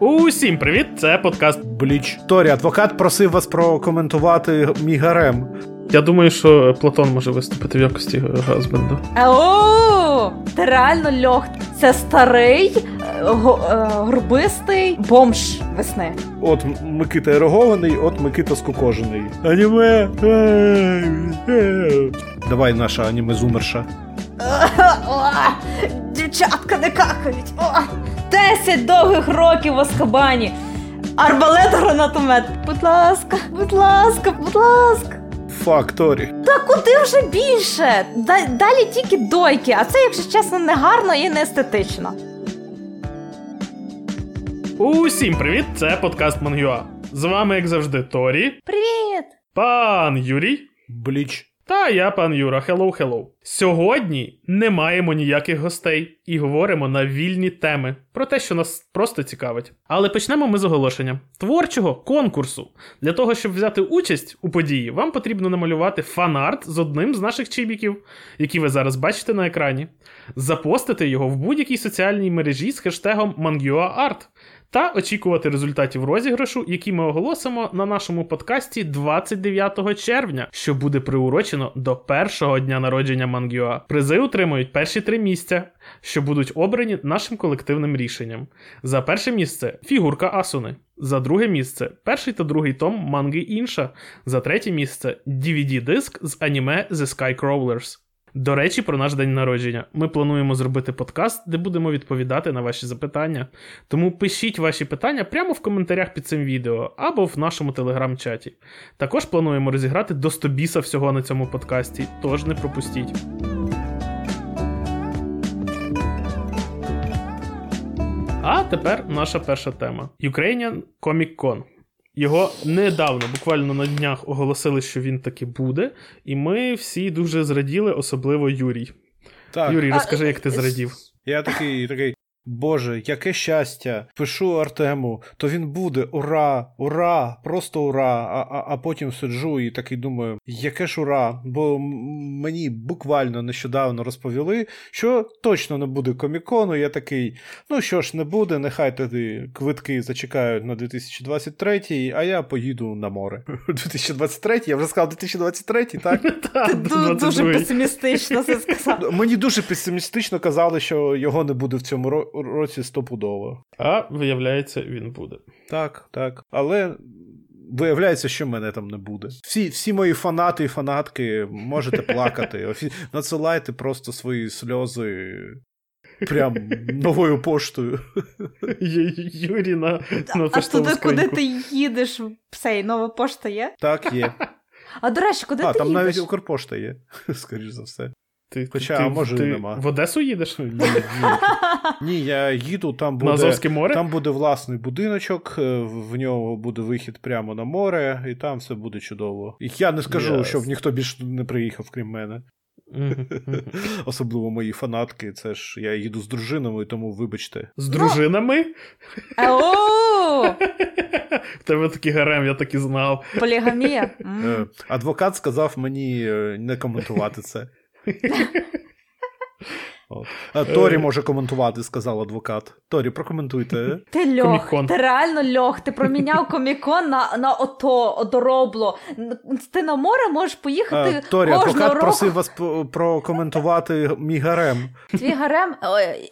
Усім привіт! Це подкаст Бліч. Торі, адвокат просив вас прокоментувати мій гарем. Я думаю, що Платон може виступити в якості Газбенда. О, ти реально льох. Це старий, е, го- е, горбистий бомж весни. От Микита ерогований, от Микита скукожений. Аніме. Давай наша аніме зумерша. Дівчатка не какають. О, Десять довгих років в Азкабані. Арбалет гранатомет. Будь ласка, будь ласка, будь ласка. Fuck, Торі. Та куди вже більше? Далі тільки дойки, а це, якщо чесно, не гарно і не естетично. Усім привіт! Це подкаст Мангюа. З вами, як завжди, Торі, Привіт! пан Юрій. Бліч. Та я, пан Юра, хеллоу хеллоу. Сьогодні не маємо ніяких гостей і говоримо на вільні теми про те, що нас просто цікавить. Але почнемо ми з оголошення творчого конкурсу. Для того, щоб взяти участь у події, вам потрібно намалювати фан-арт з одним з наших чібіків, які ви зараз бачите на екрані, запостити його в будь-якій соціальній мережі з хештегом ManguaArt та очікувати результатів розіграшу, які ми оголосимо на нашому подкасті 29 червня, що буде приурочено до першого дня народження Мангюа. Призи отримують перші три місця, що будуть обрані нашим колективним рішенням. За перше місце фігурка Асуни. За друге місце перший та другий том манги інша. За третє місце DVD-диск з аніме The Skycrawlers. До речі, про наш день народження. Ми плануємо зробити подкаст, де будемо відповідати на ваші запитання. Тому пишіть ваші питання прямо в коментарях під цим відео або в нашому телеграм-чаті. Також плануємо розіграти до 100 біса всього на цьому подкасті, тож не пропустіть. А тепер наша перша тема: Ukrainian Comic Con. Його недавно, буквально на днях, оголосили, що він таки буде, і ми всі дуже зраділи, особливо Юрій. Так, Юрій, розкажи, як ти е, зрадів. я такий, такий. Боже, яке щастя! Пишу Артему, то він буде, ура, ура, просто ура. А, а, а потім сиджу і такий думаю, яке ж ура? Бо мені буквально нещодавно розповіли, що точно не буде комікону. Я такий, ну що ж, не буде, нехай тоді квитки зачекають на 2023, а я поїду на море. 2023, я вже сказав 2023, так? Ти дуже песимістично це сказав. Мені дуже песимістично казали, що його не буде в цьому ро- році стопудово. А виявляється, він буде. Так, так. Але виявляється, що мене там не буде. Всі, всі мої фанати і фанатки можете плакати. Офі... Надсилайте просто свої сльози. Прям новою поштою. Ю- Юрій на, на А туди, куди ти їдеш, цей нова пошта є? Так, є. А до речі, куди А, ти там навіть Укрпошта є, скоріш за все. Ти, Хоча, ти, може, ти нема. В Одесу їдеш? Ні, ні. ні я їду, там На буде. Азовське море? Там буде власний будиночок, е, в нього буде вихід прямо на море, і там все буде чудово. І я не скажу, Ясно. щоб ніхто більше не приїхав, крім мене. Особливо мої фанатки. Це ж я їду з дружинами, тому вибачте. З дружинами? В тебе такий гарем, я так і знав. полігамія. Е, Адвокат сказав мені е, не коментувати це. 呵呵呵呵呵 От. Торі може коментувати, сказав адвокат. Торі, прокоментуйте. Ти льох, Комікон. ти реально льох. Ти проміняв комікон на, на ото, одоробло. Ти на море можеш поїхати Е, Торі, адвокат року. просив вас прокоментувати мій гарем. Твій гарем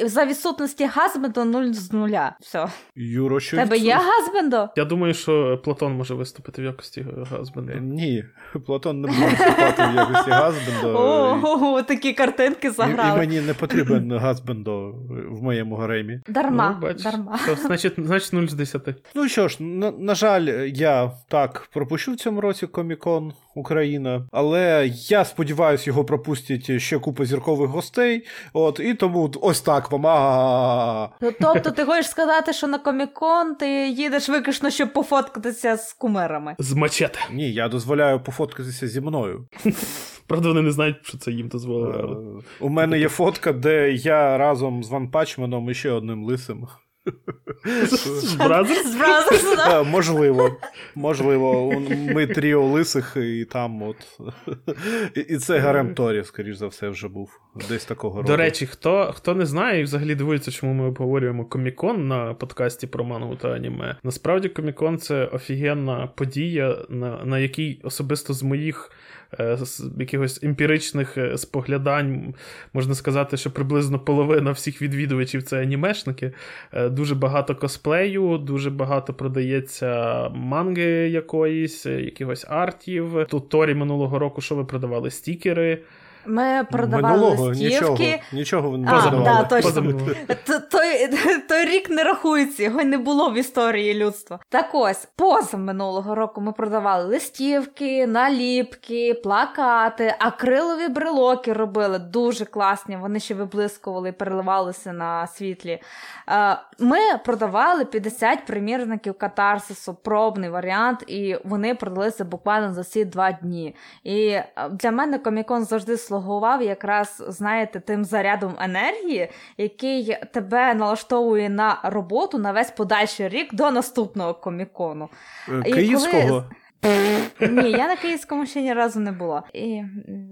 за відсутності газбенду 0 з нуля. Все. Юро, що Тебе відсу- є газбендо? Я думаю, що Платон може виступити в якості Газбенда. Е, Ні, Платон не буде виступати в якості Газбендо. О, такі картинки І, і мені не потрібен Газбендо в моєму гаремі. Дарма, Ну, дарма. Що, значить, значить 0 з 10. Ну що ж, на, на жаль, я так пропущу в цьому році Комікон Україна, але я сподіваюся, його пропустять ще купа зіркових гостей. От і тому ось так вам. Ну, тобто ти хочеш сказати, що на комікон ти їдеш виключно, щоб пофоткатися з кумирами. З мачете. Ні, я дозволяю пофоткатися зі мною. Правда, вони не знають, що це їм дозволили. але- У мене є фотка, де я разом з Ван Пачманом і ще одним лисим. З да. Е, Можливо, можливо, ми тріо лисих, і там от. І- І це Гарем Торі, скоріш за все, вже був. Десь такого роду. До речі, хто, хто не знає і взагалі дивується, чому ми обговорюємо Комікон на подкасті про мангу та аніме. Насправді, Комікон це офігенна подія, на, на якій особисто з моїх якихось емпіричних е, споглядань можна сказати, що приблизно половина всіх відвідувачів це анімешники. Е, Дуже багато косплею, дуже багато продається манги якоїсь, е, якихось артів. Тут Торі минулого року, що ви продавали? Стікери. Ми продавали Минулого листівки. нічого, нічого не А, да, точно. Той, той рік не рахується, його й не було в історії людства. Так ось, поза минулого року ми продавали листівки, наліпки, плакати, акрилові брелоки робили дуже класні. Вони ще виблискували і переливалися на світлі. Е, Ми продавали 50 примірників катарсису, пробний варіант, і вони продалися буквально за ці два дні. І е, для мене комікон завжди слугував якраз, знаєте, тим зарядом енергії, який тебе налаштовує на роботу на весь подальший рік до наступного комікону. Київського? І коли... Ні, я на київському ще ні разу не була. І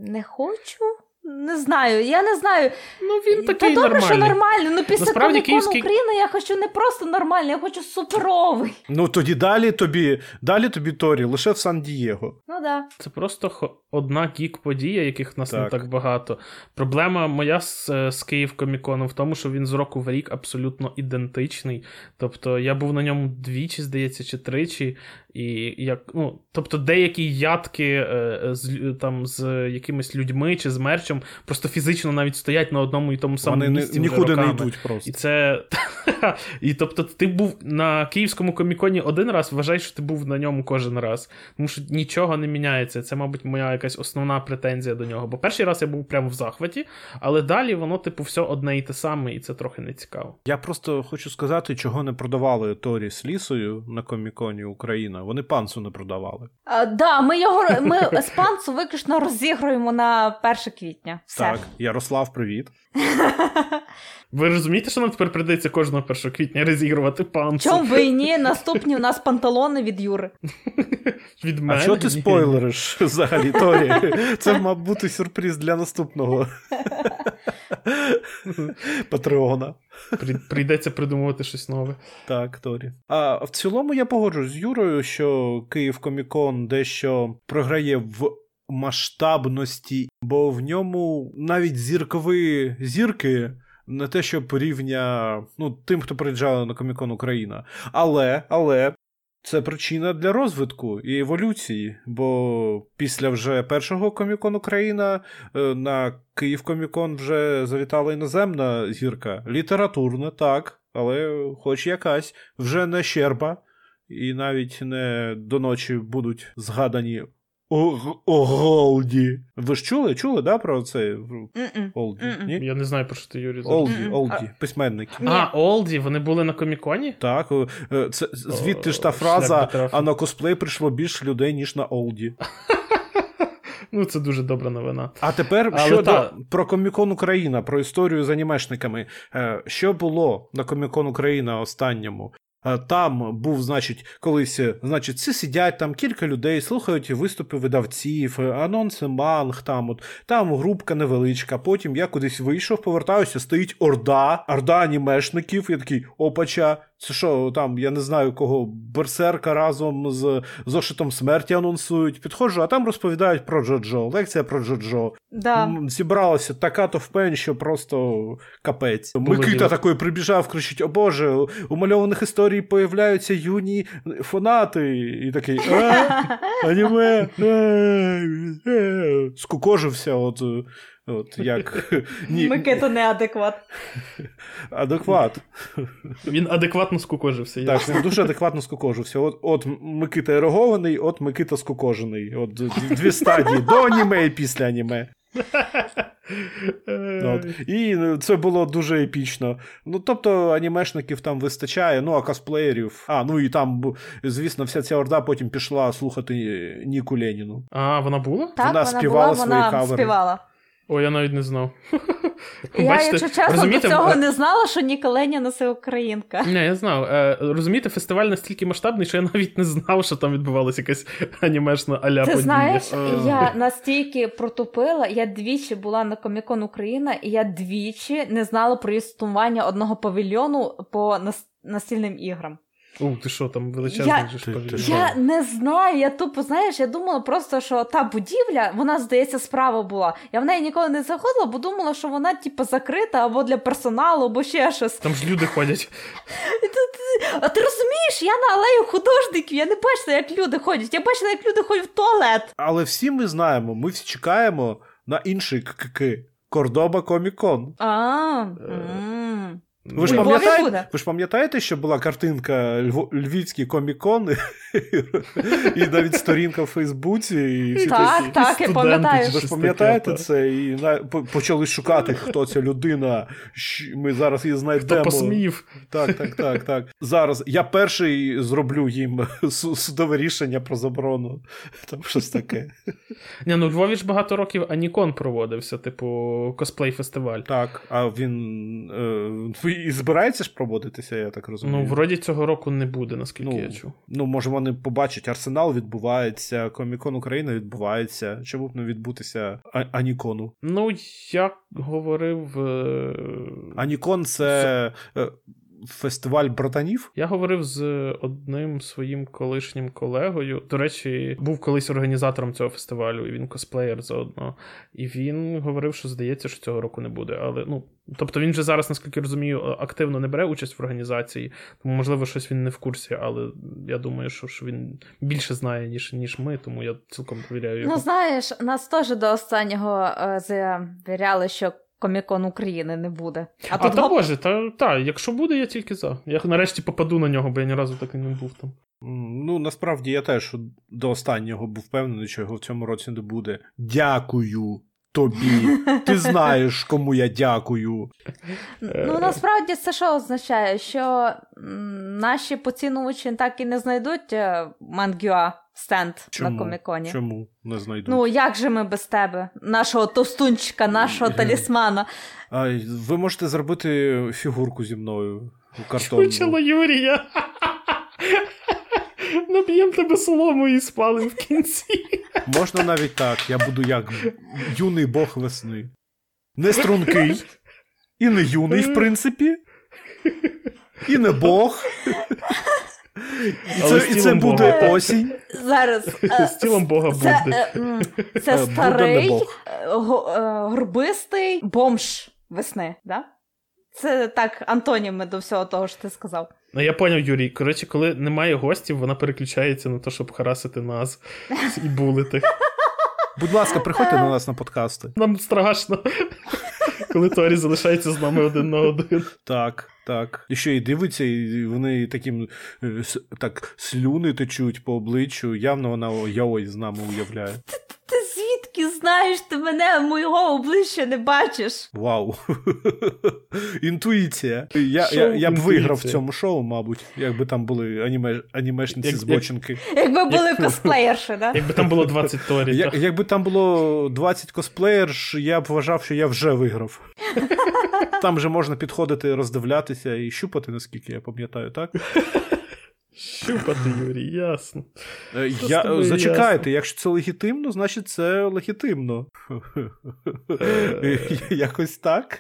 не хочу. Не знаю, я не знаю. Ну, він Та такий добре, що нормальний. Ну після Насправді, комікону київський- України я хочу не просто нормальний, я хочу суперовий. Ну тоді далі тобі, далі тобі Торі, лише в Сан-Дієго. Ну да. Це просто одна гік-подія, яких в нас не Так. так багато. Проблема моя з, е, з Київ Коміконом в тому, що він з року в рік абсолютно ідентичний. Тобто я був на ньому двічі, здається, чи тричі. І як, ну, тобто деякі ядки е, з, там, з якимись людьми чи з мерчем просто фізично навіть стоять на одному і тому самому Вони місці. вже нікуди не йдуть просто. І це. і тобто, ти був на київському коміконі один раз, вважай, що ти був на ньому кожен раз. Тому що нічого не міняється. Це, мабуть, моя якась основна претензія до нього. Бо перший раз я був прямо в захваті, але далі воно, типу, все одне і те саме, і це трохи не цікаво. Я просто хочу сказати, чого не продавали Торі з лісою на коміконі Україна. Вони панцу не продавали. А, да, ми його ми з панцу виключно розігруємо на 1 квітня. Все. Так, Ярослав, привіт. Ви розумієте, що нам тепер прийдеться кожного 1 квітня розігрувати панцу Чом ви і ні? Наступні у нас панталони від Юри. від А мене? що ти спойлериш взагалі, Торі? Це мав бути сюрприз для наступного Патреона. При- Прийдеться придумувати щось нове. Так, Торі. А в цілому я погоджуюсь з Юрою, що Київ Комікон дещо програє в масштабності, бо в ньому навіть зіркові зірки. Не те, що порівня ну, тим, хто приїжджав на Комікон Україна. Але, але це причина для розвитку і еволюції. Бо після вже першого Комікон Україна е, на Київ Комікон вже завітала іноземна зірка. Літературна, так, але хоч якась, вже не щерба, і навіть не до ночі будуть згадані о, о Голді. Ви ж чули? Чули, да, про це? Олді? Ні? Я не знаю, про що ти Юрій. Олді, Олді, письменники. А, Олді, вони були на коміконі? Так, е, це звідти ж та фраза, а на косплей прийшло більше людей, ніж на Олді. Ну, це дуже добра новина. А тепер Але щодо та- про Комікон Україна, про історію з анімешниками. Е, Що було на Комікон Україна останньому? Е, Там був, значить, колись, е, значить, всі сидять там кілька людей, слухають виступи видавців, е, анонси манг, там от там групка невеличка. Потім я кудись вийшов, повертаюся, стоїть орда, орда анімешників. Я такий опача. Це що, там, я не знаю кого, берсерка разом з зошитом смерті анонсують. Підходжу, а там розповідають про Джоджо. Лекція про Джоджо. Да. Зібралася така товпень, що просто капець. Микита такий прибіжав, кричить: О Боже, у мальованих історій появляються юні фанати. І такий аніме. е, е». Скукожився, от, е, от як ні, Микита неадекват. адекват. Він адекватно скукожився. я Так, він дуже адекватно скукожився. От, от Микита ерогований, от Микита скукожений. От дві стадії до аніме і після аніме. От. І е, це було дуже епічно. Ну, тобто, анімешників там вистачає, ну а косплеєрів. А, ну і там, звісно, вся ця орда потім пішла слухати Ніку Леніну. А, вона була? Так, Вона вона, співала була, свої вона кавери. співала. О, я навіть не знав. Я, Бачите, якщо чесно, розумієте, до цього е, не знала, що Ніка Леніна це українка. Не, я знав. Е, розумієте, фестиваль настільки масштабний, що я навіть не знав, що там відбувалася якась анімешна аля Ти подія. знаєш, Е. я настільки протупила, я двічі була на Комікон Україна, і я двічі не знала про існування одного павільйону по настільним іграм. О, ти що, там величезний Я- ж Ти- ти? Я не знаю, я тупо, знаєш, я думала просто, що та будівля, вона, здається, справа була. Я в неї ніколи не заходила, бо думала, що вона, типу, закрита або для персоналу, або ще щось. Там ж люди ходять. А ти розумієш, я на алею художників, я не бачила, як люди ходять. Я бачила, як люди ходять в туалет. Але всі ми знаємо, ми всі чекаємо на інший КК. Кордоба Комікон. А, Е, м. Ви ж, пам'ятаєте, ви ж пам'ятаєте, що була картинка Льво- Львівський комікон, і навіть сторінка в Фейсбуці, і всі Так, такі. так, я пам'ятаю. Ви ж пам'ятаєте таке, це? І на... почали шукати, хто ця людина. Ми зараз її Хто знайдемо. посмів. Так, так, так, так. Зараз я перший зроблю їм судове рішення про заборону. Там щось таке. Ні, ну Львові ж багато років Анікон проводився, типу косплей-фестиваль. Так, а він е, і збирається ж проводитися, я так розумію. Ну, вроді цього року не буде, наскільки Ну, я чув. Ну, може, вони побачать, Арсенал відбувається, Комікон Україна відбувається. Чому б не відбутися А- Анікону? Ну, я говорив. е, Анікон це е, фестиваль братанів. Я говорив з одним своїм колишнім колегою. До речі, був колись організатором цього фестивалю, і він косплеєр заодно. І він говорив, що здається, що цього року не буде. Але ну, тобто він же зараз, наскільки розумію, активно не бере участь в організації, тому можливо щось він не в курсі, але я думаю, що, що він більше знає, ніж, ніж ми, тому я цілком довіряю його. Ну, знаєш, нас теж до останнього е, завіряли, що Комікон України не буде. А, А, тут та гоп- боже, та, та, якщо буде, я тільки за. Я нарешті попаду на нього, бо я ні разу так і не був там. Ну, насправді я теж до останнього був впевнений, що його в цьому році не буде. Дякую тобі. Ти знаєш, кому я дякую. Ну, насправді це що означає? Що наші поцінувачі так і не знайдуть е, Мангюа стенд Чому? на Коміконі. Чому не знайду? Ну, як же ми без тебе, нашого товстунчика, нашого талісмана? А, ви можете зробити фігурку зі мною у картонну. Чучело Юрія. Наб'єм тебе соломою і спалим в кінці. Можна навіть так. Я буду як юний бог весни. Не стрункий. І не юний, в принципі. І не бог. І це, і це буде Бога. осінь. Зараз. е, З тілом Бога Це, е, м, Е, це старий е, е, горбистий бомж весни, да? Це так антоніми до всього того, що ти сказав. Ну, я поняв, Юрій. Коротше, коли немає гостів, вона переключається на те, щоб харасити нас і булити. Будь ласка, приходьте на нас на подкасти. Нам страшно, коли Торі залишається з нами один на один. Так, так. І ще й дивиться, і вони таким е, так слюни течуть по обличчю. Явно вона яой з нами уявляє. Ти звідки знаєш, ти мене моєго обличчя не бачиш? Вау. Інтуїція. Я, Шоу я, я б виграв в цьому шоу, мабуть, якби там були аніме, анімешниці Як- з бочинки. Якби були косплеєрші, да? Якби там було 20 Торі. Я, та. якби там було 20 косплеєрш, я б вважав, що я вже виграв. Там же можна підходити, роздивлятися і щупати, наскільки я пам'ятаю, так? Щупати, Юрій, ясно. Е, Я, зачекайте, ясно? якщо це легітимно, значить це легітимно. Е. Якось так.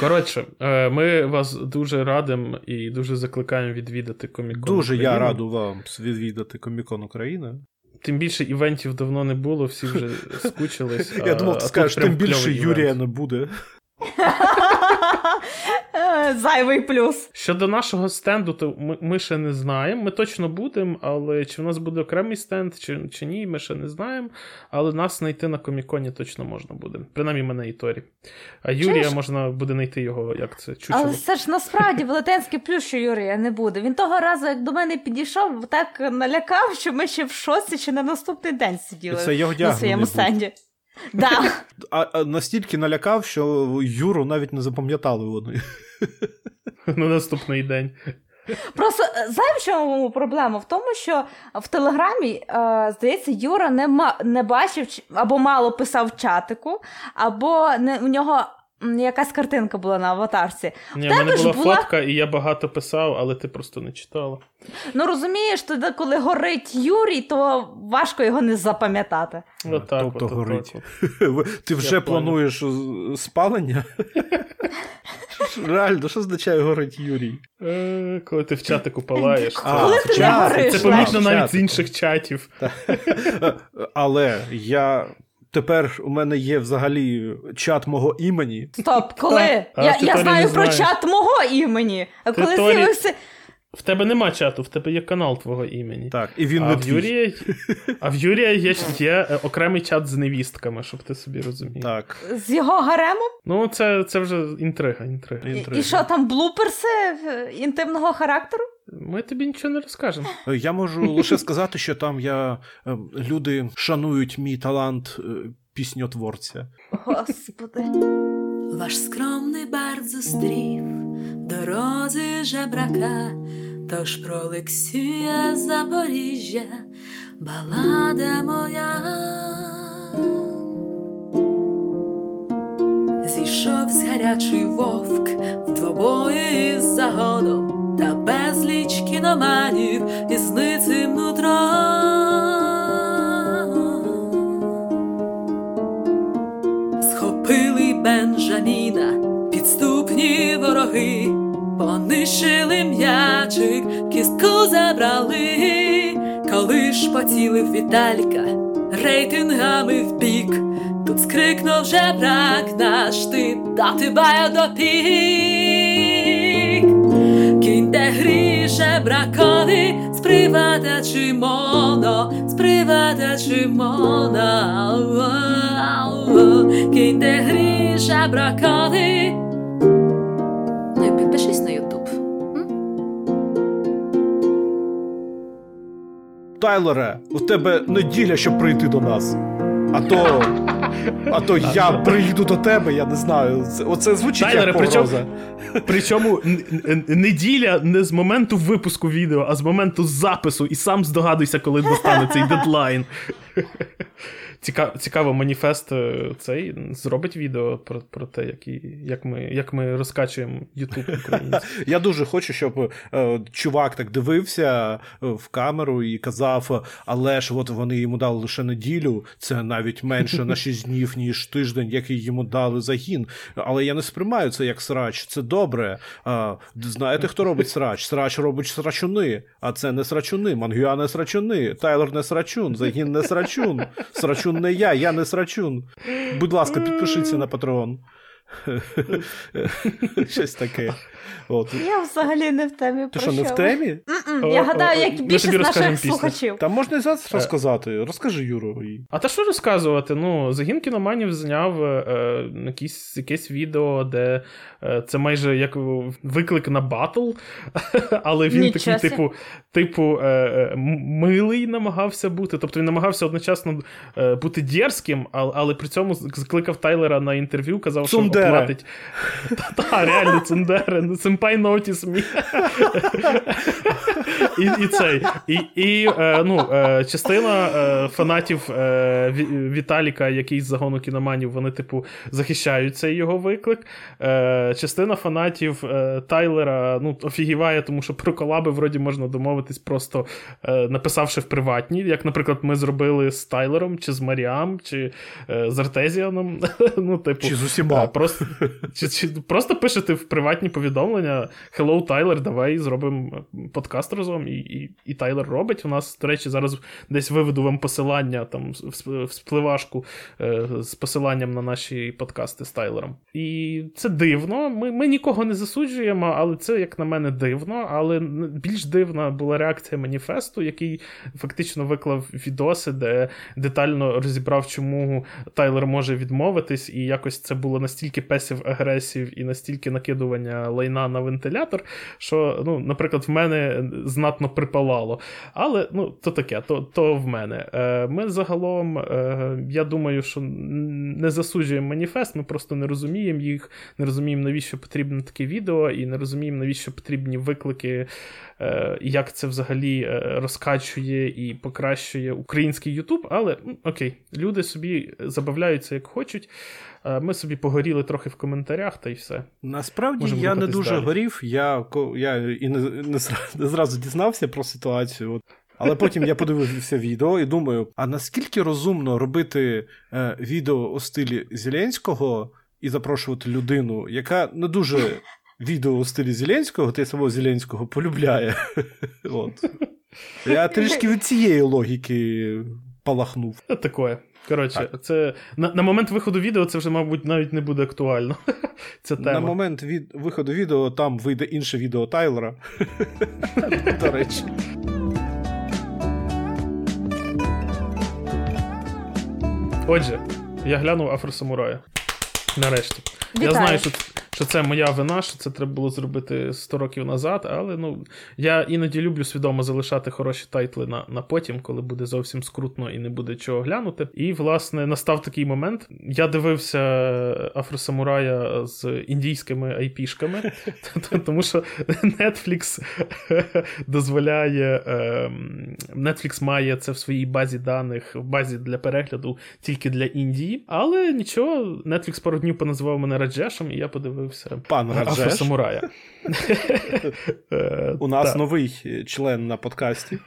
Коротше, е, ми вас дуже радимо і дуже закликаємо відвідати комікон. Дуже я Україну. раду вам відвідати Комікон Україна. Тим більше івентів давно не було, всі вже скучились. Я думав, ти скажеш, тим більше Юрія івент. не буде. Зайвий плюс. Щодо нашого стенду, то ми, ми ще не знаємо. Ми точно будемо, але чи в нас буде окремий стенд, чи, чи ні, ми ще не знаємо. Але нас знайти на коміконі точно можна буде. Принаймні мене і Торі. А Юрія Чуєш? можна буде знайти його, як це чучело. Але це ж насправді велетенський плюс, що Юрія не буде. Він того разу, як до мене підійшов, так налякав, що ми ще в шоці чи на наступний день сиділи Це його на своєму стенді. Да. А, а настільки налякав, що Юру навіть не запам'ятали вони. На наступний день. Просто е, знаєш, в чому проблема? В тому, що в Телеграмі, е, здається, Юра не ма- не бачив або мало писав чатику, або не, у нього якась картинка була на аватарці. Ні, в мене була була- фотка, і я багато писав, але ти просто не читала. Ну розумієш, тоді, коли горить Юрій, то важко його не запам'ятати. Отак, тобто от, горить. отак от. Ти вже понял. плануєш е, спалення? Реально, що означає горить Юрій? Е, Коли ти в чатику палаєш. А, коли ти не гориш, Це помітно навіть з інших чатів. Але я. Тепер у мене є взагалі чат мого імені. Стоп, коли? Я я знаю про чат мого імені. А коли з'явився. В тебе нема чату, в тебе є канал твого імені. Так, і він а, не в. Юрія, а в Юрія є, є е, окремий чат з невістками, щоб ти собі розумів. Так. З його гаремом? Ну, це, це вже інтрига, інтрига. Інтрига. І що там блуперси е, інтимного характеру? Ми тобі нічого не розкажемо. Я можу лише сказати, що там я е, люди шанують мій талант е, пісньотворця. Господи. Ваш скромний бард зустрів дорозі жебрака, тож про Олексія Запоріжжя балада моя. Зійшов з гарячий вовк в двобої з загоном та безліч кіноманів із ницим забрали, коли ж поцілив Віталька рейтингами в бік. Тут скрикнув жебрак наш ти дати бая до пік. Кіньте грі жебракові, з привата чи моно, з привата чи моно. Кіньте грі жебракові. Тайлере, у тебе неділя, щоб прийти до нас. А то. А то я приїду до тебе, я не знаю. Це- Оце звучить Тайлере, як погроза. Причому н- неділя не з моменту випуску відео, а з моменту запису, і сам здогадуйся, коли достане цей дедлайн. Цікаво, цікаво, маніфест е, цей зробить відео про, про те, які, як, ми, як ми розкачуємо YouTube український. Я дуже хочу, щоб е, чувак так дивився е, в камеру і казав: але ж от вони йому дали лише неділю, це навіть менше на 6 днів, ніж тиждень, який йому дали загін. Але я не сприймаю це як срач. Це добре. А, знаєте, хто робить срач? Срач робить срачуни, а це не срачуни. Мангюа не срачуни, Тайлер не срачун, загін не срачун. Срачун не я, я не срачун. Будь ласка, підпишіться на Патреон. Щось таке. От. Я взагалі не в темі. Ти що, не в темі? Я гадаю, як тобі більшість наших слухачів. Та можна і зараз розказати. Розкажи Юру. А та що розказувати? Ну, загін кіноманів зняв е, якісь, якесь відео, де е, це майже як виклик на батл, але він такий, типу, типу е, е, милий намагався бути. Тобто він намагався одночасно е, бути дерзким, але, при цьому закликав Тайлера на інтерв'ю, казав, що оплатить. Та, реально, Цундере. Сенпай Нотіс мій. і, і цей. І, і е, ну, е, частина е, фанатів е, Віталіка, який з загону кіноманів, вони, типу, захищають цей його виклик. Е, частина фанатів е, Тайлера ну, офігіває, тому що про колаби вроді можна домовитись, просто е, написавши в приватні, як, наприклад, ми зробили з Тайлером, чи з Маріам, чи е, з Артезіаном. ну, типу, Чи з усіма. Просто, чи, чи, просто пишете в приватні повідомлення: Hello, Тайлер, давай зробимо подкаст разом. І, і, і Тайлер робить. У нас, до речі, зараз десь виведу вам посилання там спливашку е, з посиланням на наші подкасти з Тайлером. І це дивно. Ми, ми нікого не засуджуємо, але це, як на мене, дивно. Але більш дивна була реакція маніфесту, який фактично виклав відоси, де детально розібрав, чому Тайлер може відмовитись, і якось це було настільки песів агресів і настільки накидування лайна на вентилятор, що, ну, наприклад, в мене знатно припалало. Але ну, то таке, то то в мене. Е, Ми загалом, е, я думаю, що не засуджуємо маніфест, ми просто не розуміємо їх, не розуміємо, навіщо потрібне таке відео, і не розуміємо, навіщо потрібні виклики, як це взагалі е, розкачує і покращує український Ютуб. Але окей, люди собі забавляються як хочуть. Е, ми собі погоріли трохи в коментарях, та й все. Насправді Можемо я не дуже далі. горів, я я і не, не, не зразу дізнався про ситуацію. От. Але потім я подивився відео і думаю: а наскільки розумно робити е, відео у стилі Зеленського і запрошувати людину, яка не дуже відео у стилі Зеленського, й самого Зеленського полюбляє. От. Я трішки від цієї логіки палахнув. Такое. Коротше, це на на момент виходу відео це вже, мабуть, навіть не буде актуально. Ця тема. На момент від виходу відео там вийде інше відео Тайлера. До речі. Отже, я глянув Афросамурая. Нарешті. Вітаю. Я знаю, що що це моя вина, що це треба було зробити 100 років назад, але ну я іноді люблю свідомо залишати хороші тайтли на на потім, коли буде зовсім скрутно і не буде чого глянути. І, власне, настав такий момент. Я дивився Афросамурая з індійськими айпішками, тому що Netflix дозволяє. Ем, Netflix має це в своїй базі даних, в базі для перегляду тільки для Індії. Але нічого, Netflix пару днів поназивав мене Раджешем, і я подивився з'явився пан Раджеш. самурая. У нас новий член на подкасті.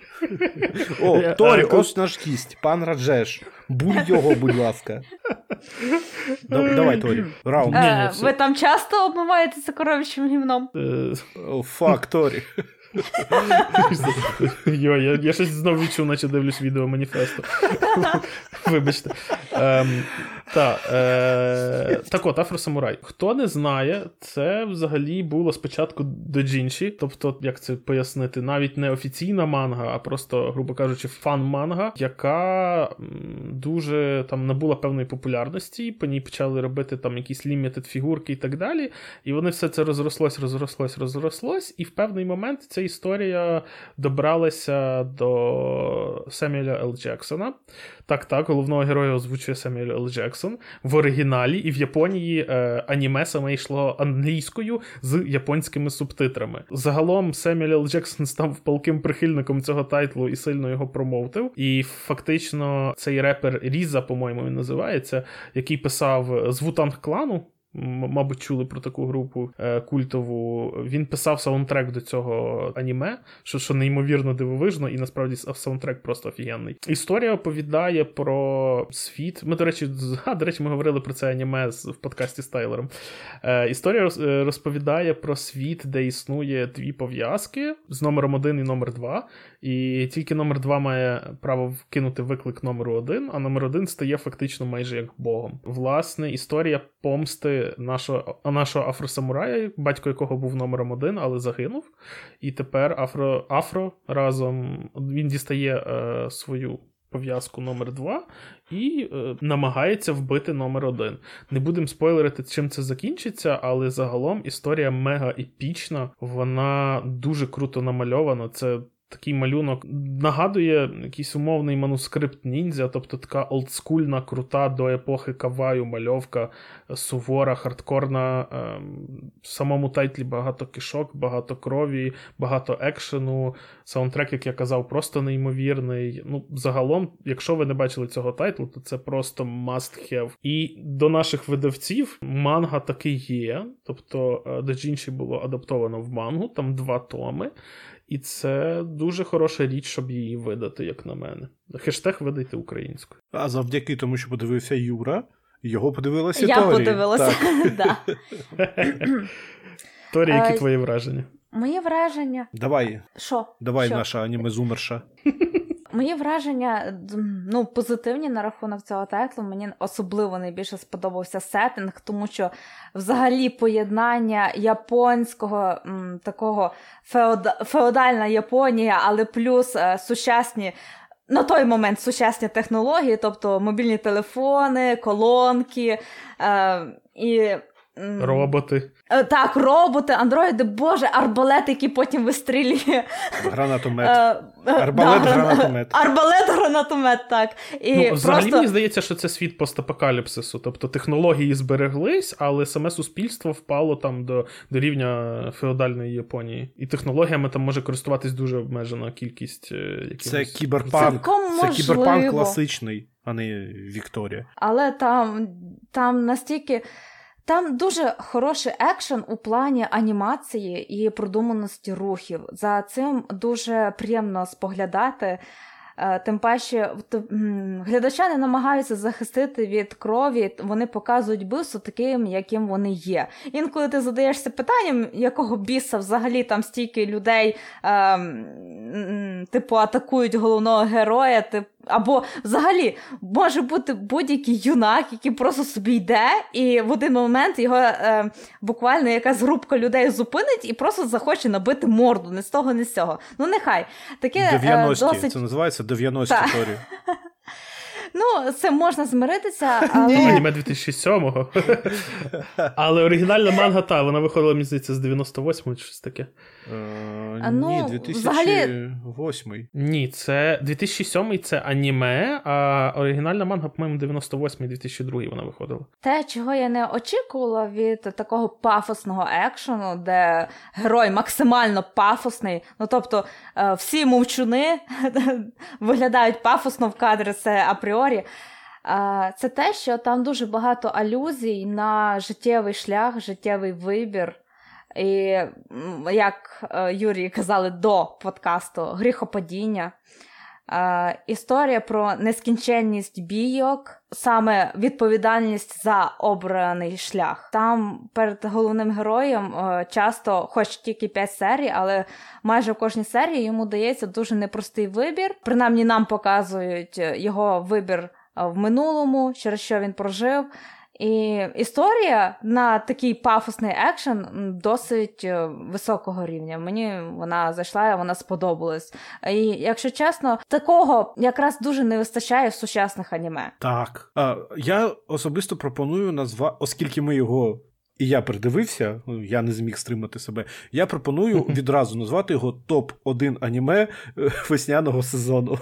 О, Торі, ось наш гість, пан Раджеш. Буль його, будь ласка. Давай, Торі. Раунд. Е, ви там часто обмиваєтеся коров'ячим гімном? Fuck, Торі. Йо, я я щось знову відчув, наче дивлюсь відео маніфесту. Вибачте. Ем, та, е, Так от, Афросамурай. Хто не знає, це взагалі було спочатку доджінші, тобто, як це пояснити, навіть не офіційна манга, а просто, грубо кажучи, фан-манга, яка дуже там набула певної популярності, по ній почали робити там якісь limited фігурки і так далі. І вони все це розрослось, розрослось, розрослось, і в певний момент ця історія добралася до Семюеля Л. Джексона. Так, так, головного героя озвучує Семюель Л. Джексон в оригіналі, і в Японії е, аніме саме йшло англійською з японськими субтитрами. Загалом Семюель Л. Джексон став палким прихильником цього тайтлу і сильно його промоутив. І фактично цей репер Різа, по-моєму, він називається, який писав з Вутанг клану мабуть, чули про таку групу е, культову. Він писав саундтрек до цього аніме, що що неймовірно дивовижно, і насправді саундтрек просто офігенний. Історія оповідає про світ. Ми, до речі, а, до речі, ми говорили про це аніме в подкасті з Тайлером. Е, Історія е, розповідає про світ, де існує дві пов'язки з номером 1 і номер 2. І тільки номер 2 має право вкинути виклик номеру 1, а номер 1 стає фактично майже як Богом. Власне, історія помсти нашого нашого афросамурая, батько якого був номером один, але загинув. І тепер Афро Афро разом він дістає е, свою пов'язку номер 2 і е, намагається вбити номер 1 Не будемо спойлерити, чим це закінчиться, але загалом історія мега епічна, вона дуже круто намальована. Це Такий малюнок нагадує якийсь умовний манускрипт ніндзя, тобто така олдскульна, крута до епохи Каваю мальовка, сувора, хардкорна. Ем, в самому тайтлі багато кишок, багато крові, багато екшену. Саундтрек, як я казав, просто неймовірний. Ну, Загалом, якщо ви не бачили цього тайтлу, то це просто must have. І до наших видавців манга таки є. Тобто, е, Доджінші було адаптовано в мангу, там два томи. І це дуже хороша річ, щоб її видати, як на мене. Хештег видайте українською. А завдяки тому, що подивився Юра, його подивилася Я Торі. Подивилася, так. Торі, які твої враження? Моє враження. Давай. Що? Давай, наша аніме-зумерша. Мої враження ну, позитивні на рахунок цього тайтлу. Мені особливо найбільше сподобався сеттинг, тому що взагалі поєднання японського м, такого феода, феодальна Японія, але плюс е, сучасні. На той момент сучасні технології, тобто мобільні телефони, колонки. Е, І Роботи. е, Так, роботи, андроїди, боже, арбалет, який потім вистрілює. Гранатомет. Е, е, Арбалет, да, гранатомет. Арбалет, гранатомет, так. І Ну, взагалі просто... мені здається, що це світ постапокаліпсису. Тобто технології збереглись, але саме суспільство впало там до, до рівня феодальної Японії. І технологіями там може користуватись дуже обмежена кількість. якихось- Це кіберпанк. Цілком Це кіберпанк класичний, а не Вікторія. Але там, там настільки. Там дуже хороший екшен у плані анімації і продуманості рухів. За цим дуже приємно споглядати. Е, Тим паче, глядача не намагаються захистити від крові, вони показують бивство таким, яким вони є. Інколи ти задаєшся питанням, якого біса взагалі там стільки людей, ем, типу, атакують головного героя, тип, або взагалі може бути будь-який юнак, який просто собі йде, і в один момент його е, буквально якась групка людей зупинить і просто захоче набити морду, не з того, не з цього. Ну, нехай. Таке е, 90-ті. досить. Це називається 90-ті Так. Торі. Ну, це можна змиритися, але. Аніме 2007-го. Але оригінальна манга, та, вона виходила, мені здається, з 98-го чи щось таке. А, ну, Ні, взагалі- 2008. Ні, це 2007 це аніме, а оригінальна манга, по-моєму, 98-2002 вона виходила. Те, чого я не очікувала від такого пафосного екшену, де герой максимально пафосний. Ну тобто е, всі мовчуни виглядають пафосно в кадрі, це апріорі. Е, Це те, що там дуже багато алюзій на життєвий шлях, життєвий вибір. І як е, Юрій казали до подкасту, гріхопадіння. Е, історія про нескінченність бійок, саме відповідальність за обраний шлях. Там перед головним героєм е, часто, хоч тільки 5 серій, але майже в кожній серії йому дається дуже непростий вибір. Принаймні нам показують е, його вибір е, в минулому, через що він прожив. І історія на такий пафосний екшен досить е, високого рівня. Мені вона зайшла, вона сподобалась. І якщо чесно, такого якраз дуже не вистачає в сучасних аніме. Так. А, я особисто пропоную назвати, оскільки ми його. І я придивився, ну, я не зміг стримати себе. Я пропоную відразу назвати його топ-1 аніме е, весняного сезону.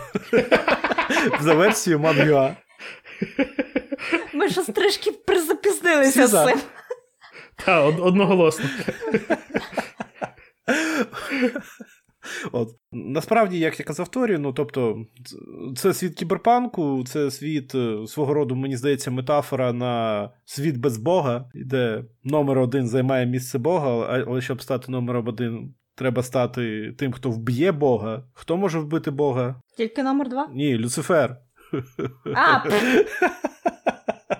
За версією Мангюа. Ми ж трішки Всі з цим. Та, од- одноголосно. От. Насправді, як я казав Торі, ну тобто, це світ кіберпанку, це світ е, свого роду, мені здається, метафора на світ без Бога, де номер один займає місце Бога, але щоб стати номером один, треба стати тим, хто вб'є Бога. Хто може вбити Бога? Тільки номер два. Ні, Люцифер. А,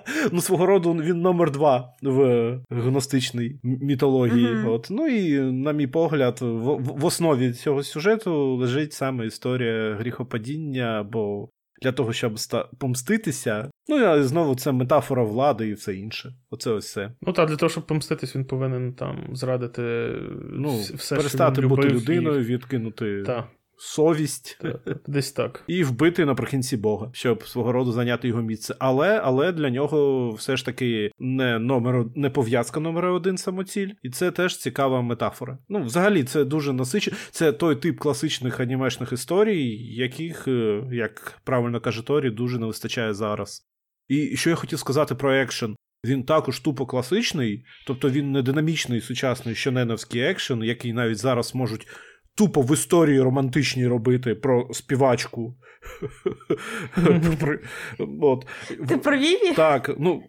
Ну, свого роду він номер два в гностичній мітології. Мгм. От. Ну і, на мій погляд, в, в- основі цього сюжету лежить саме історія гріхопадіння, бо для того, щоб ста- помститися. Ну, і знову це метафора влади і все інше. Оце ось все. Ну так, для того, щоб помститись, він повинен там зрадити Ну, все, перестати що він бути людиною, І... відкинути Та, совість. та, десь так. І вбити наприкінці Бога, щоб свого роду зайняти його місце. Але але для нього все ж таки не номер не пов'язка номер один самоціль, і це теж цікава метафора. Ну, взагалі, це дуже насичено. Це той тип класичних анімешних історій, яких, е, як правильно каже Торі, дуже не вистачає зараз. І що я хотів сказати про екшен. Він також тупо класичний, тобто він не динамічний сучасний щоненовський екшен, який навіть зараз можуть тупо в історії романтичній робити про співачку. От. ти про Віві? Так, ну.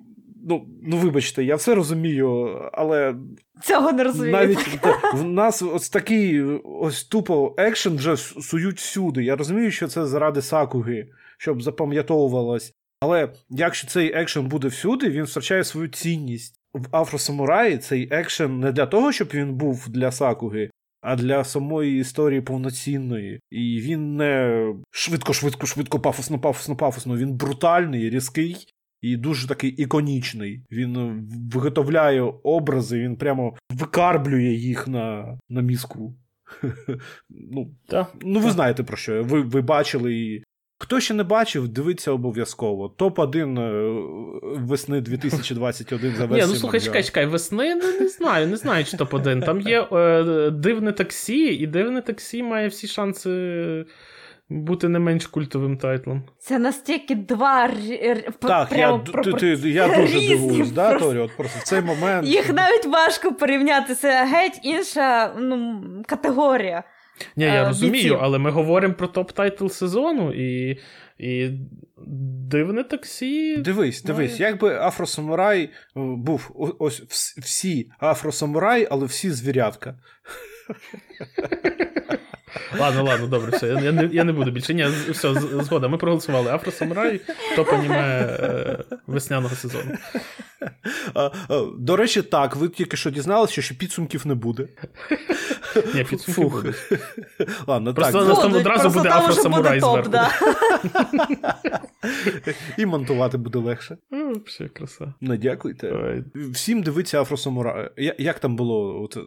Ну, ну, вибачте, я все розумію, але Цього не розумію. навіть в нас ось такий ось тупо екшен вже сують всюди. Я розумію, що це заради сакуги, щоб запам'ятовувалось. Але якщо цей екшен буде всюди, він втрачає свою цінність. В Афросамураї цей екшен не для того, щоб він був для сакуги, а для самої історії повноцінної. І він не швидко, швидко, швидко, пафосно, пафосно, пафосно. Він брутальний, різкий і дуже такий іконічний. Він виготовляє образи, він прямо викарблює їх на, на мізку. ну, Та. ну, ви знаєте про що. Ви, ви бачили і Хто ще не бачив, дивиться обов'язково. Топ-1 е, весни 2021 за Ні, ну слухай, чекай, чекай, весни ну, не знаю, не знаю, чи топ-1. Там є е, дивне таксі, і дивне таксі має всі шанси бути не менш культовим тайтлом. Це настільки два Так, я, ти, ти, я дуже дивуюсь, да, просто. Торі? От просто в цей момент. Їх навіть важко порівняти. Це геть інша ну, категорія. Ні, я Е, розумію, бійців. але ми говоримо про топ-тайтл сезону, і, і дивне таксі. Дивись, дивись, Ну, якби афросамурай е, був ось всі афросамурай, але всі звірятка. Ладно, ладно, добре, все. Я, я, не, я не буду більше. Ні, все, згода. Ми проголосували. Афросамурай, топ аніме е, весняного сезону. А, а, До речі, так, ви тільки що дізналися, що ще підсумків не буде. Ні, підсумки Фух. будуть. Ладно, Просто так. там одразу буде афросамурай зверху. да. І монтувати буде легше. Ну, Взагалі, краса. Не дякуйте. Ой. Всім дивиться афросамурай. Як там було? От, е,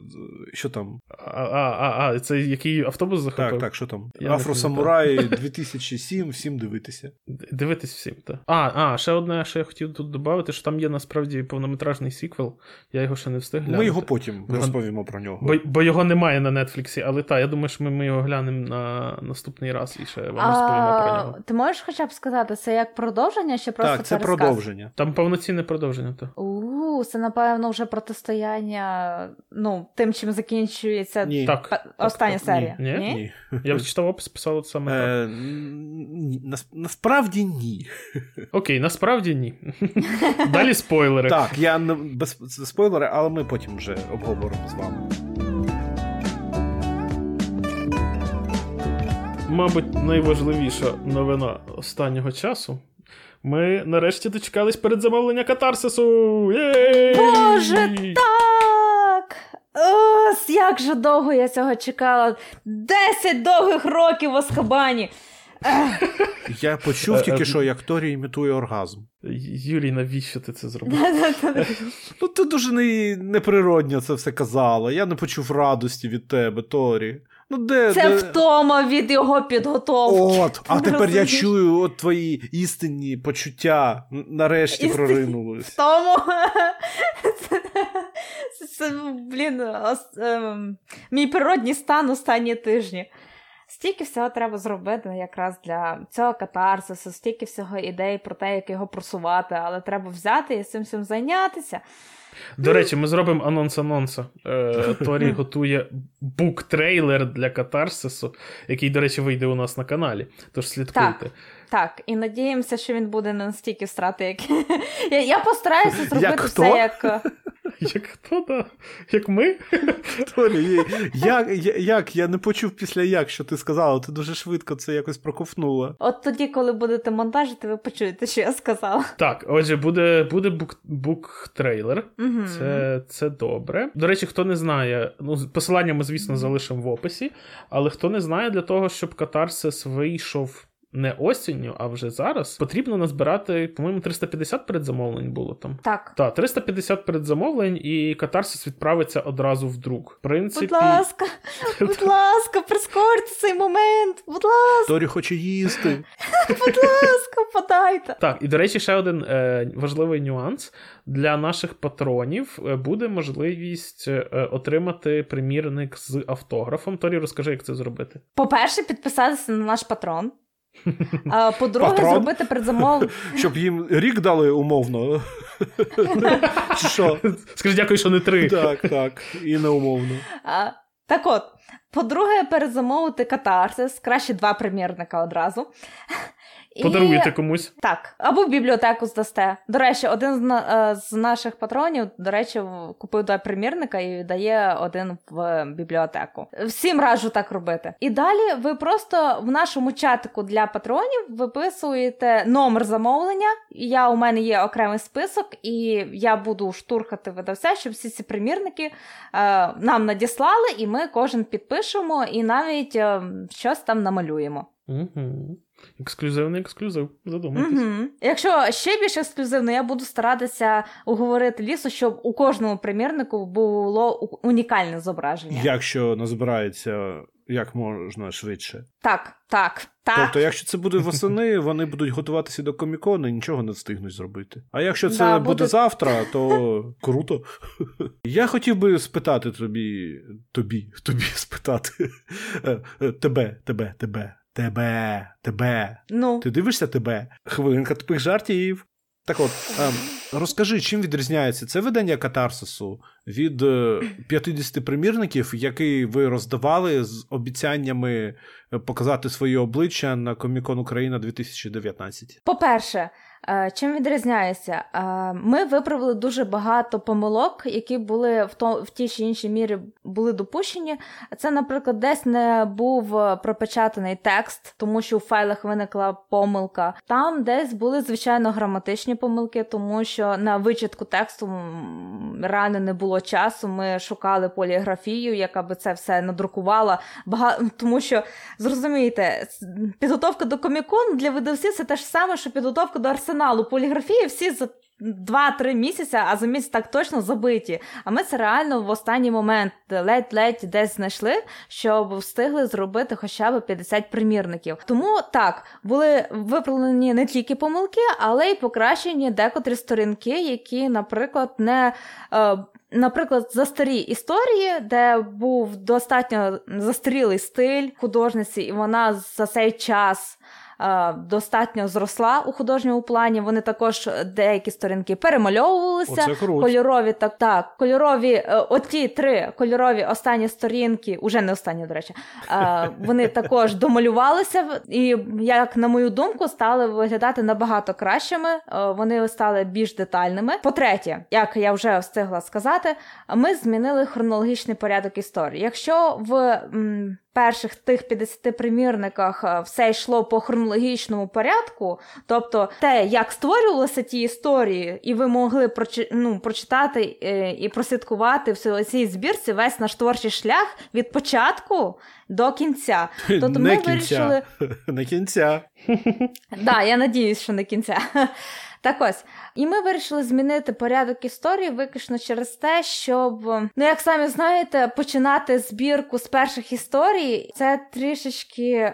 що там? А, а, а, а, це який автобус захопив? Так, так, що там? Афросамурай 2007, всім дивитися. Дивитись всім, так. А, а, ще одне, що я хотів тут додати, що там є насправді повнометражний сіквел. Я його ще не встиг глянути. Ми його потім розповімо про нього. Бо, бо його немає на Нетфліксі, але так, я думаю, що ми, ми його глянемо на наступний раз і ще вам розповімо про нього. Ти можеш хоча б сказати, це як продовження, чи просто Так, це продовження. Там повноцінне продовження, то. У, це напевно вже протистояння ну, тим, чим закінчується Ні. Так. пе- остання так, серія. ні. Ні? Я читав опис, писало саме так. Е, Насправді ні. Окей, насправді ні. Далі спойлери. Так, я без спойлери, але ми потім вже обговоримо з вами. Мабуть, найважливіша новина останнього часу. Ми нарешті дочекались передзамовлення катарсису. Єй! Боже, так! Ось, як же довго я цього чекала. Десять довгих років в Аскабані. Я почув Е, тільки е, що, як Торі імітує оргазм. Юрій, навіщо ти це зробив? Ну, ти дуже не, неприродньо це все казала. Я не почув радості від тебе, Торі. Ну, де, Це де... втома від його підготовки. От, а тепер я чую от твої істинні почуття нарешті Істинні. проринулись. Тому. Це, це, блін, ос- ем, мій природній стан останні тижні. Стільки всього треба зробити якраз для цього катарсису, стільки всього ідей про те, як його просувати, але треба взяти і цим всім зайнятися. До речі, ми зробимо анонс анонса. Е, Торі готує бук-трейлер для катарсису, який, до речі, вийде у нас на каналі. Тож слідкуйте. Так, і надіємося, що він буде не настільки страти, як я, я постараюся зробити Як все як. Як хто, да? Як ми? Торі, як, я- як? Я не почув після як, що ти сказала, ти дуже швидко це якось проковтнула. От тоді, коли будете монтажити, ви почуєте, що я сказала. Так, отже, буде, буде бук, бук-трейлер. Угу. Це, це добре. До речі, хто не знає, ну, посилання ми, звісно, залишимо в описі, але хто не знає, для того, щоб катарсис вийшов не осінню, а вже зараз, потрібно назбирати, по-моєму, 350 передзамовлень було там. Так. Так, 350 передзамовлень, і катарсис відправиться одразу в друк. В принципі, Будь ласка, будь ласка, прискорте цей момент. Будь ласка, Торі хоче їсти. будь ласка, подайте. Так, і до речі, ще один е, важливий нюанс. Для наших патронів е, буде можливість е, отримати примірник з автографом. Торі, розкажи, як це зробити. По-перше, підписатися на наш патрон. А, По-друге, Патрон? зробити предзамов. Щоб їм рік дали умовно. Скажіть, що? Скажи, дякую, що не три. Так, так. І неумовно. А, Так от, по-друге, перезамовити катарсис, краще два примірника одразу. І- Подаруєте комусь. Так, або в бібліотеку здасте. До речі, один з, е, з наших патронів, до речі, купив два примірника і дає один в бібліотеку. Всім раджу так робити. І далі ви просто в нашому чатику для патронів виписуєте номер замовлення. Я у мене є окремий список, і я буду штурхати видавця, щоб всі ці примірники е, нам надіслали, і ми кожен підпишемо і навіть е, щось там намалюємо. Угу. Ексклюзивний ексклюзив. Задумайтесь. Угу. Якщо ще більш ексклюзивно, я буду старатися уговорити лісу, щоб у кожному примірнику було унікальне зображення. Якщо назбирається як можна швидше. Так, так, так. Тобто, якщо це буде восени, вони будуть готуватися до комікону і нічого не встигнуть зробити. А якщо це Да, буде буде- завтра, то круто. Я хотів би спитати тобі, тобі, тобі спитати. Е, е, Тебе, тебе, тебе, тебе, тебе. Ну, Ти дивишся тебе? Хвилинка тупих жартів. Так от, ем, розкажи, чим відрізняється це видання катарсису від е, 50 примірників, які ви роздавали з обіцяннями е, показати своє обличчя на Комікон Україна 2019? По-перше, е, чим відрізняється? Е, Ми виправили дуже багато помилок, які були в то в тій чи іншій мірі були допущені. Це, наприклад, десь не був е, пропечатаний текст, тому що у файлах виникла помилка. Там десь були звичайно граматичні помилки, тому що на вичитку тексту реально не було часу. Ми шукали поліграфію, яка би це все надрукувала. Бага... Тому що зрозумієте, підготовка до комікону для видавців це те ж саме, що підготовка до арсеналу. Поліграфії всі за 2-3 місяці, а за місяць так точно забиті. А ми це реально в останній момент ледь-ледь десь знайшли, щоб встигли зробити хоча б 50 примірників. Тому так були виправлені не тільки помилки, але й покращені декотрі сторінки, які, наприклад, не. Е, Наприклад, за старі історії, де був достатньо застарілий стиль художниці, і вона за цей час достатньо зросла у художньому плані. Вони також деякі сторінки перемальовувалися. Оце круто. Кольорові, так, так, кольорові, е, оті три кольорові останні сторінки, уже не останні, до речі, е, вони також домалювалися і, як на мою думку, стали виглядати набагато кращими. е, Вони стали більш детальними. По-третє, як я вже встигла сказати, ми змінили хронологічний порядок історії. Якщо в перших тих 50 примірниках е, все йшло по хронологічному порядку, тобто те, як створювалися ті історії, і ви могли прочи- ну, прочитати е, і прослідкувати в цій- збірці весь наш творчий шлях від початку до кінця. Тобто не ми кінця. вирішили. Не кінця. Да, я надіюсь, що не кінця. Так ось, і ми вирішили змінити порядок історії виключно через те, щоб, ну як самі знаєте, починати збірку з перших історій, це трішечки.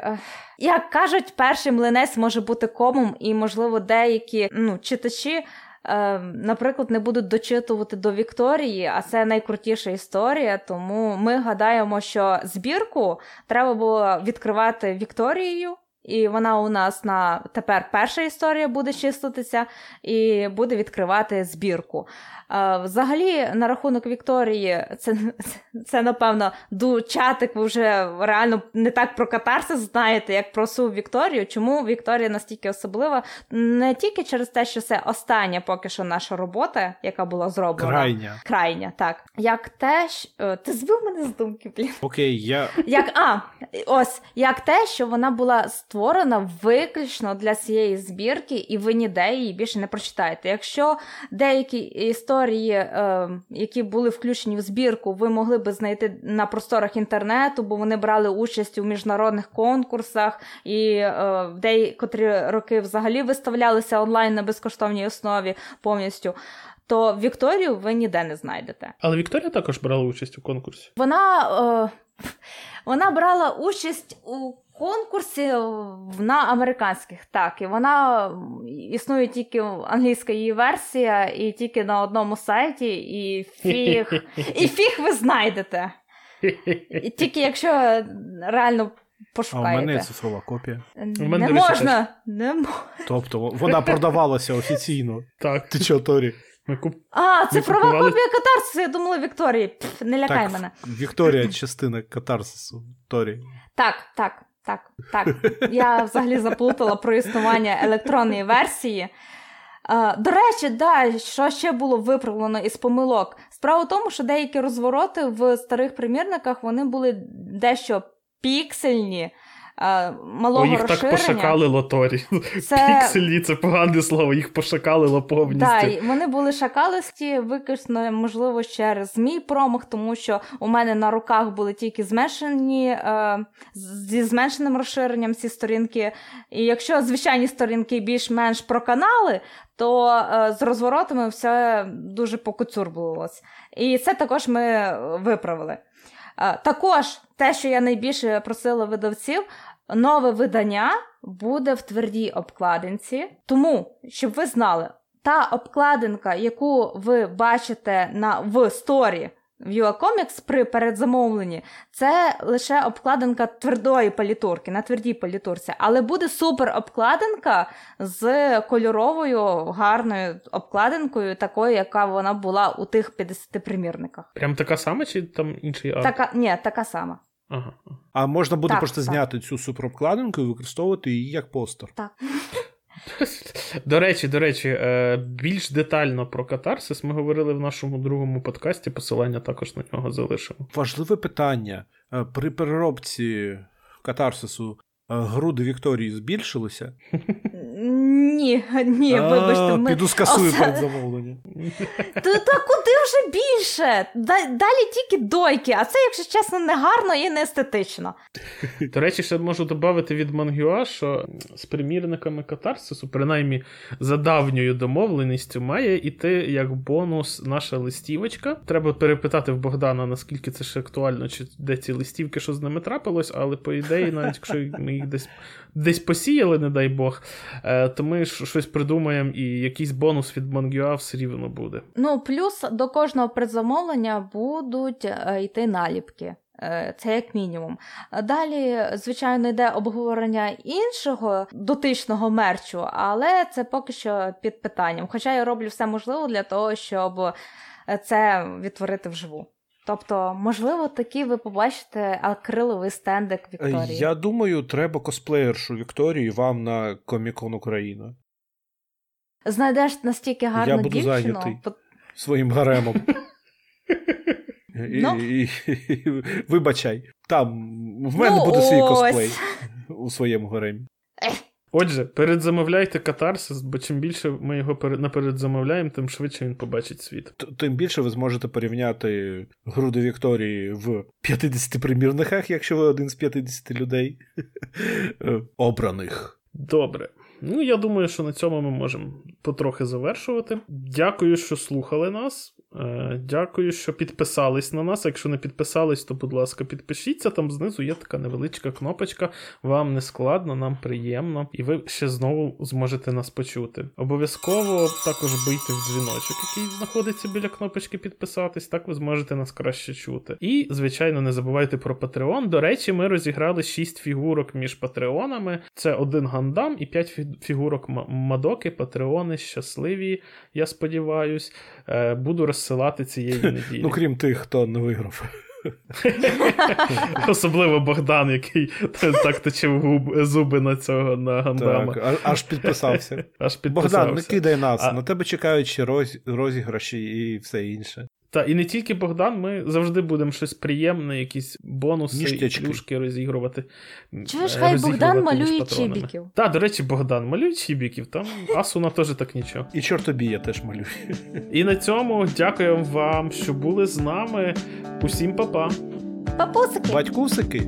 Як кажуть, перший млинець може бути комом, і, можливо, деякі ну, читачі. е, Наприклад, не будуть дочитувати до Вікторії, а це найкрутіша історія. Тому ми гадаємо, що збірку треба було відкривати Вікторією, і вона у нас на тепер перша історія буде числитися і буде відкривати збірку. Е, Взагалі, на рахунок Вікторії, це, це напевно, ду чатик ви вже реально не так про катарсис знаєте, як про су Вікторію. Чому Вікторія настільки особлива? Не тільки через те, що це остання поки що наша робота, яка була зроблена. Крайня. Крайня, так. Як те, що... е, ти збив мене з думки, блін. Окей, я. Як а, ось як те, що вона була створена виключно для цієї збірки, і ви ніде її більше не прочитаєте. Якщо деякі історії, е, які були включені в збірку, ви могли би знайти на просторах інтернету, бо вони брали участь у міжнародних конкурсах, і е, в деякі роки взагалі виставлялися онлайн на безкоштовній основі повністю. То Вікторію ви ніде не знайдете. Але Вікторія також брала участь у конкурсі. Вона, е, вона брала участь у конкурсі на американських, так, і вона існує тільки англійська її версія, і тільки на одному сайті, і фіг, і фіг ви знайдете. І тільки якщо реально А у мене є цифрова копія. У мене не можна. Не можна. Тобто вона продавалася офіційно. Так, Ти чого, Торі? Ми куп... А, цифрова купували? копія катарсису, я думала Вікторії. Пф, не лякай Так, мене. Вікторія частина катарсису. Торі. Так, так, так, так. Я взагалі заплутала про існування електронної версії. Е, До речі, да, що ще було виправлено із помилок? Справа в тому, що деякі розвороти в старих примірниках вони були дещо піксельні, малого О, їх так розширення. пошакалило Торі. Це- Пікселі це погане слово, їх пошакалило повністю. Так, вони були шакалисті, виключно, можливо, через мій промах, тому що у мене на руках були тільки зменшені е, зі зменшеним розширенням ці сторінки. І якщо звичайні сторінки більш-менш про канали, то е, з розворотами все дуже покуцюрбувалось. І це також ми е, виправили. Е, Також те, що я найбільше просила видавців, нове видання буде в твердій обкладинці. Тому, щоб ви знали, та обкладинка, яку ви бачите на в сторі в UA при передзамовленні, це лише обкладинка твердої палітурки, на твердій палітурці. Але буде супер обкладинка з кольоровою гарною обкладинкою, такою, яка вона була у тих 50 примірниках. Прям така сама, чи там інший арт? Така, ні, така сама. Ага. А можна буде Так, просто так. зняти цю суперобкладинку і використовувати її як постер. Так. До речі, до речі, е, більш детально про катарсис ми говорили в нашому другому подкасті. Посилання також на нього залишимо. Важливе питання. Е, При переробці катарсису е, груди Вікторії збільшилися? Ні, ні, вибачте, ми Піду скасую передзамовлення. Та, та куди вже більше? Далі тільки дойки, а це, якщо чесно, не гарно і не естетично. До речі, ще можу додати від Мангюа, що з примірниками катарсису, принаймні за давньою домовленістю, має іти як бонус наша листівочка. Треба перепитати в Богдана, наскільки це ще актуально, чи де ці листівки, що з ними трапилось, але по ідеї, навіть якщо ми їх десь, десь посіяли, не дай Бог, е, то ми щось придумаємо і якийсь бонус від Мангюа все рівно буде. Ну, плюс до кожного предзамовлення будуть е, йти наліпки. Е, Це як мінімум. Далі, звичайно, йде обговорення іншого дотичного мерчу, але це поки що під питанням. Хоча я роблю все можливе для того, щоб е, це відтворити вживу. Тобто, можливо, таки ви побачите акриловий стендик Вікторії. Я думаю, треба косплеєршу Вікторії вам на Комікон Україна Знайдеш настільки гарну Я буду дівчину. зайнятий. по- своїм гаремом. І, Ну. вибачай, там в мене Ну, буде свій косплей у своєму гаремі. Отже, передзамовляйте катарсис, бо чим більше ми його перед- напередзамовляємо, тим швидше він побачить світ. Тим більше ви зможете порівняти груди Вікторії в 50 примірниках, якщо ви один з 50 людей е, обраних. Добре. Ну, я думаю, що на цьому ми можемо потрохи завершувати. Дякую, що слухали нас. Е, Дякую, що підписались на нас. Якщо не підписались, то, будь ласка, підпишіться. Там знизу є така невеличка кнопочка. Вам не складно, нам приємно, і ви ще знову зможете нас почути. Обов'язково також бийте в дзвіночок, який знаходиться біля кнопочки підписатись. Так ви зможете нас краще чути. І, звичайно, не забувайте про Patreon. До речі, ми розіграли 6 фігурок між патреонами. Це один гандам і 5 фігурок Мадоки. Патреони щасливі, я сподіваюсь. Е, Буду розсилати цієї неділі. Ну, крім тих, хто не виграв. Особливо Богдан, який так точив губ- зуби на цього на гандама. Так, аж підписався. Аж підписався. Богдан, не кидай нас. А- На тебе чекають ще роз- розіграші і все інше. Та і не тільки Богдан, ми завжди будемо щось приємне, якісь бонуси Ніштячки. і плюшки розігрувати. Чуєш, ж хай Богдан малює чібіків. Та, до речі, Богдан, малюй чібіків, там Асуна теж так нічого. І чортобі я теж малюю. І на цьому дякуємо вам, що були з нами. Усім па-па! Папусики! Батькусики.